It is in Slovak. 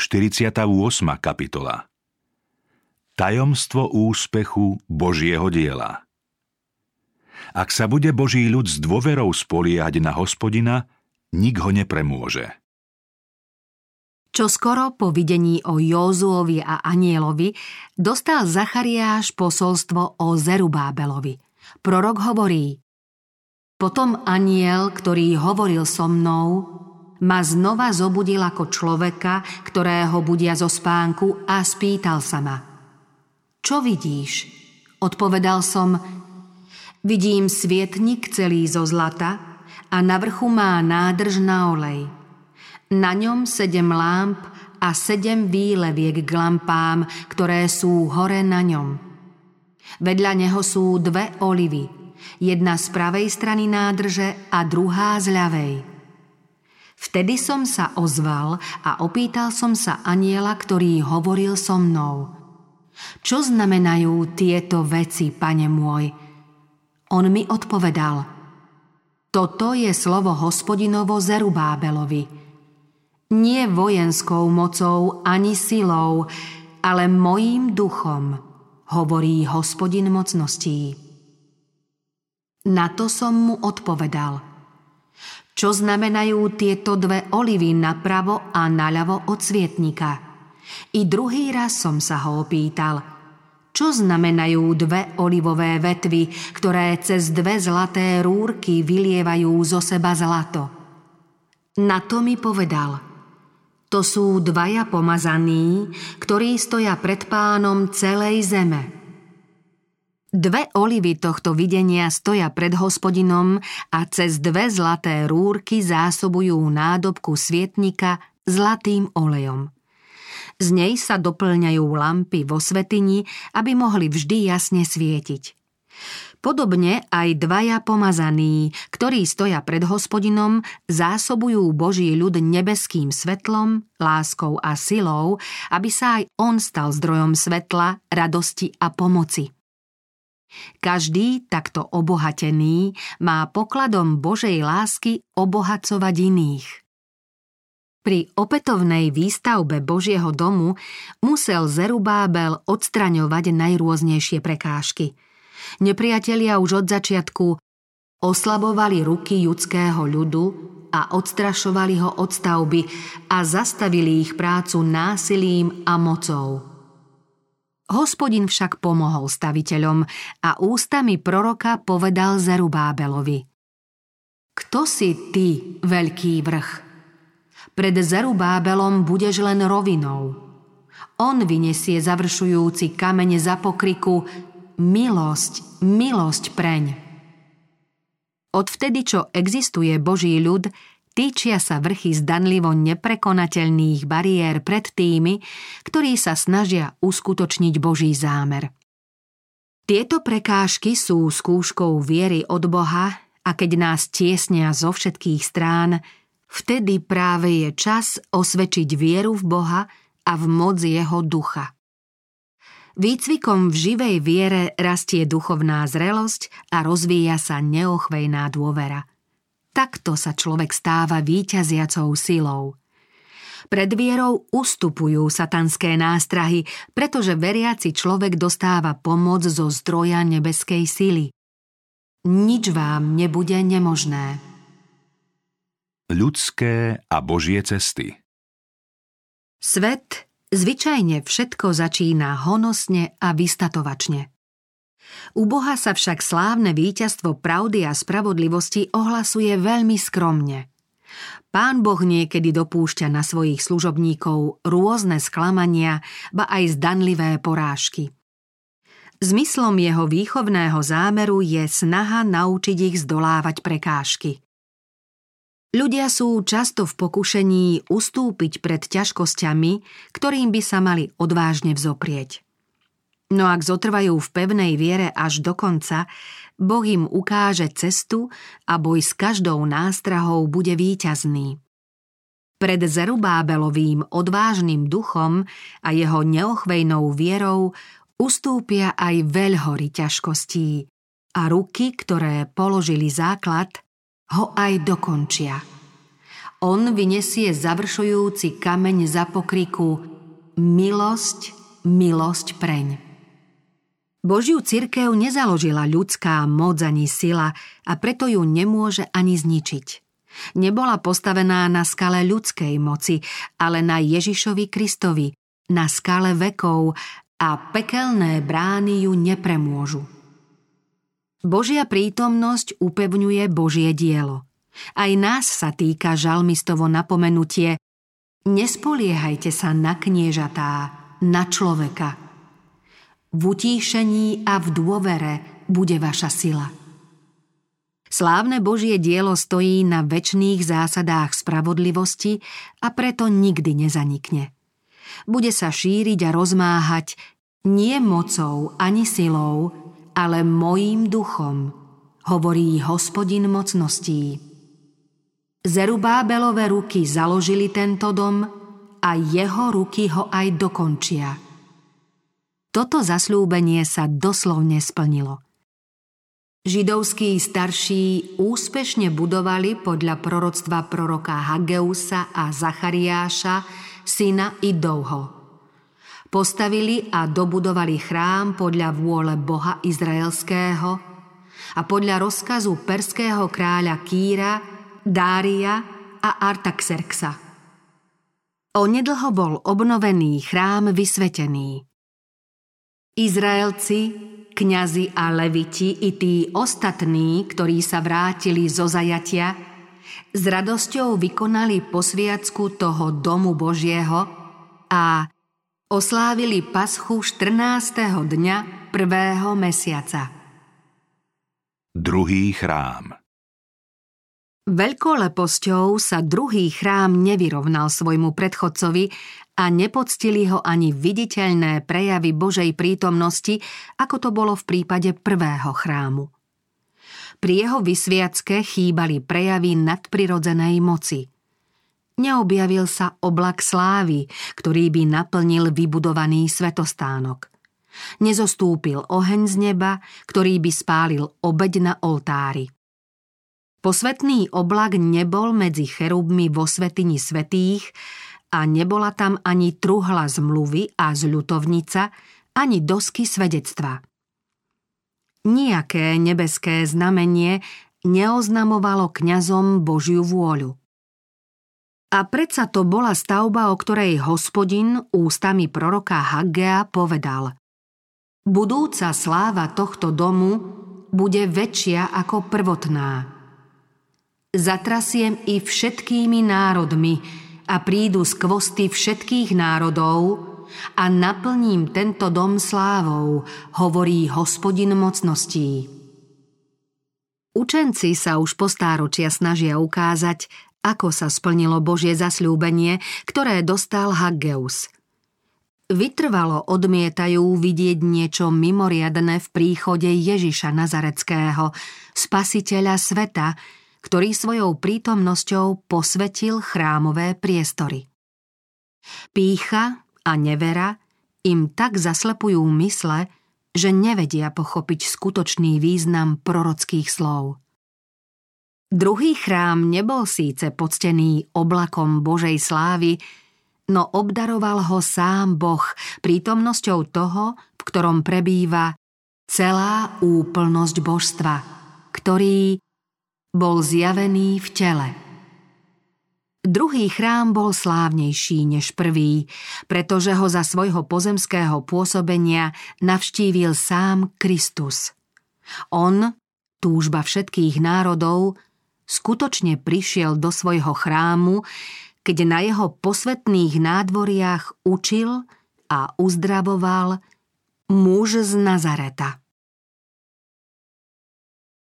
48. kapitola Tajomstvo úspechu Božieho diela Ak sa bude Boží ľud s dôverou spoliehať na hospodina, nik ho nepremôže. Čo skoro po videní o Józuovi a Anielovi dostal Zachariáš posolstvo o Zerubábelovi. Prorok hovorí Potom aniel, ktorý hovoril so mnou, ma znova zobudil ako človeka, ktorého budia zo spánku a spýtal sa ma Čo vidíš? Odpovedal som Vidím svietnik celý zo zlata a na vrchu má nádrž na olej – na ňom sedem lámp a sedem výleviek k lampám, ktoré sú hore na ňom. Vedľa neho sú dve olivy, jedna z pravej strany nádrže a druhá z ľavej. Vtedy som sa ozval a opýtal som sa aniela, ktorý hovoril so mnou. Čo znamenajú tieto veci, pane môj? On mi odpovedal. Toto je slovo hospodinovo Zerubábelovi – nie vojenskou mocou ani silou, ale mojím duchom, hovorí hospodin mocností. Na to som mu odpovedal. Čo znamenajú tieto dve olivy napravo a naľavo od svietnika? I druhý raz som sa ho opýtal. Čo znamenajú dve olivové vetvy, ktoré cez dve zlaté rúrky vylievajú zo seba zlato? Na to mi povedal – to sú dvaja pomazaní, ktorí stoja pred pánom celej zeme. Dve olivy tohto videnia stoja pred hospodinom a cez dve zlaté rúrky zásobujú nádobku svietnika zlatým olejom. Z nej sa doplňajú lampy vo svetini, aby mohli vždy jasne svietiť. Podobne aj dvaja pomazaní, ktorí stoja pred hospodinom, zásobujú Boží ľud nebeským svetlom, láskou a silou, aby sa aj on stal zdrojom svetla, radosti a pomoci. Každý takto obohatený má pokladom Božej lásky obohacovať iných. Pri opätovnej výstavbe Božieho domu musel Zerubábel odstraňovať najrôznejšie prekážky – Nepriatelia už od začiatku oslabovali ruky judského ľudu a odstrašovali ho od stavby a zastavili ich prácu násilím a mocou. Hospodin však pomohol staviteľom a ústami proroka povedal Zerubábelovi. Kto si ty, veľký vrch? Pred Zerubábelom budeš len rovinou. On vyniesie završujúci kamene za pokriku milosť, milosť preň. Odvtedy, čo existuje Boží ľud, týčia sa vrchy zdanlivo neprekonateľných bariér pred tými, ktorí sa snažia uskutočniť Boží zámer. Tieto prekážky sú skúškou viery od Boha a keď nás tiesnia zo všetkých strán, vtedy práve je čas osvedčiť vieru v Boha a v moc Jeho ducha. Výcvikom v živej viere rastie duchovná zrelosť a rozvíja sa neochvejná dôvera. Takto sa človek stáva výťaziacou silou. Pred vierou ustupujú satanské nástrahy, pretože veriaci človek dostáva pomoc zo zdroja nebeskej sily. Nič vám nebude nemožné. Ľudské a Božie cesty Svet Zvyčajne všetko začína honosne a vystatovačne. U Boha sa však slávne víťazstvo pravdy a spravodlivosti ohlasuje veľmi skromne. Pán Boh niekedy dopúšťa na svojich služobníkov rôzne sklamania, ba aj zdanlivé porážky. Zmyslom jeho výchovného zámeru je snaha naučiť ich zdolávať prekážky. Ľudia sú často v pokušení ustúpiť pred ťažkosťami, ktorým by sa mali odvážne vzoprieť. No ak zotrvajú v pevnej viere až do konca, Boh im ukáže cestu a boj s každou nástrahou bude víťazný. Pred Zerubábelovým odvážnym duchom a jeho neochvejnou vierou ustúpia aj veľhory ťažkostí a ruky, ktoré položili základ, ho aj dokončia. On vyniesie završujúci kameň za pokriku Milosť, milosť preň. Božiu cirkev nezaložila ľudská moc ani sila a preto ju nemôže ani zničiť. Nebola postavená na skale ľudskej moci, ale na Ježišovi Kristovi, na skale vekov a pekelné brány ju nepremôžu. Božia prítomnosť upevňuje Božie dielo. Aj nás sa týka žalmistovo napomenutie Nespoliehajte sa na kniežatá, na človeka. V utíšení a v dôvere bude vaša sila. Slávne Božie dielo stojí na väčšných zásadách spravodlivosti a preto nikdy nezanikne. Bude sa šíriť a rozmáhať nie mocou ani silou, ale mojím duchom, hovorí hospodin mocností. Zerubábelové ruky založili tento dom a jeho ruky ho aj dokončia. Toto zasľúbenie sa doslovne splnilo – Židovskí starší úspešne budovali podľa proroctva proroka Hageusa a Zachariáša, syna Idovho. Postavili a dobudovali chrám podľa vôle Boha Izraelského a podľa rozkazu perského kráľa Kýra, Dária a Artaxerxa. Onedlho bol obnovený chrám vysvetený. Izraelci kňazi a leviti i tí ostatní, ktorí sa vrátili zo zajatia, s radosťou vykonali posviacku toho domu Božieho a oslávili paschu 14. dňa prvého mesiaca. Druhý chrám Veľkoleposťou sa druhý chrám nevyrovnal svojmu predchodcovi a nepoctili ho ani viditeľné prejavy Božej prítomnosti, ako to bolo v prípade prvého chrámu. Pri jeho vysviacke chýbali prejavy nadprirodzenej moci. Neobjavil sa oblak slávy, ktorý by naplnil vybudovaný svetostánok. Nezostúpil oheň z neba, ktorý by spálil obeď na oltári. Posvetný oblak nebol medzi cherubmi vo svetini svetých a nebola tam ani truhla zmluvy a zľutovnica, ani dosky svedectva. Nijaké nebeské znamenie neoznamovalo kňazom Božiu vôľu. A predsa to bola stavba, o ktorej hospodin ústami proroka Haggea povedal Budúca sláva tohto domu bude väčšia ako prvotná zatrasiem i všetkými národmi a prídu z kvosty všetkých národov a naplním tento dom slávou, hovorí hospodin mocností. Učenci sa už po stáročia snažia ukázať, ako sa splnilo Božie zasľúbenie, ktoré dostal Haggeus. Vytrvalo odmietajú vidieť niečo mimoriadne v príchode Ježiša Nazareckého, spasiteľa sveta, ktorý svojou prítomnosťou posvetil chrámové priestory. Pícha a nevera im tak zaslepujú mysle, že nevedia pochopiť skutočný význam prorockých slov. Druhý chrám nebol síce poctený oblakom Božej slávy, no obdaroval ho sám Boh prítomnosťou toho, v ktorom prebýva celá úplnosť božstva, ktorý bol zjavený v tele. Druhý chrám bol slávnejší než prvý, pretože ho za svojho pozemského pôsobenia navštívil sám Kristus. On, túžba všetkých národov, skutočne prišiel do svojho chrámu, keď na jeho posvetných nádvoriach učil a uzdravoval muž z Nazareta.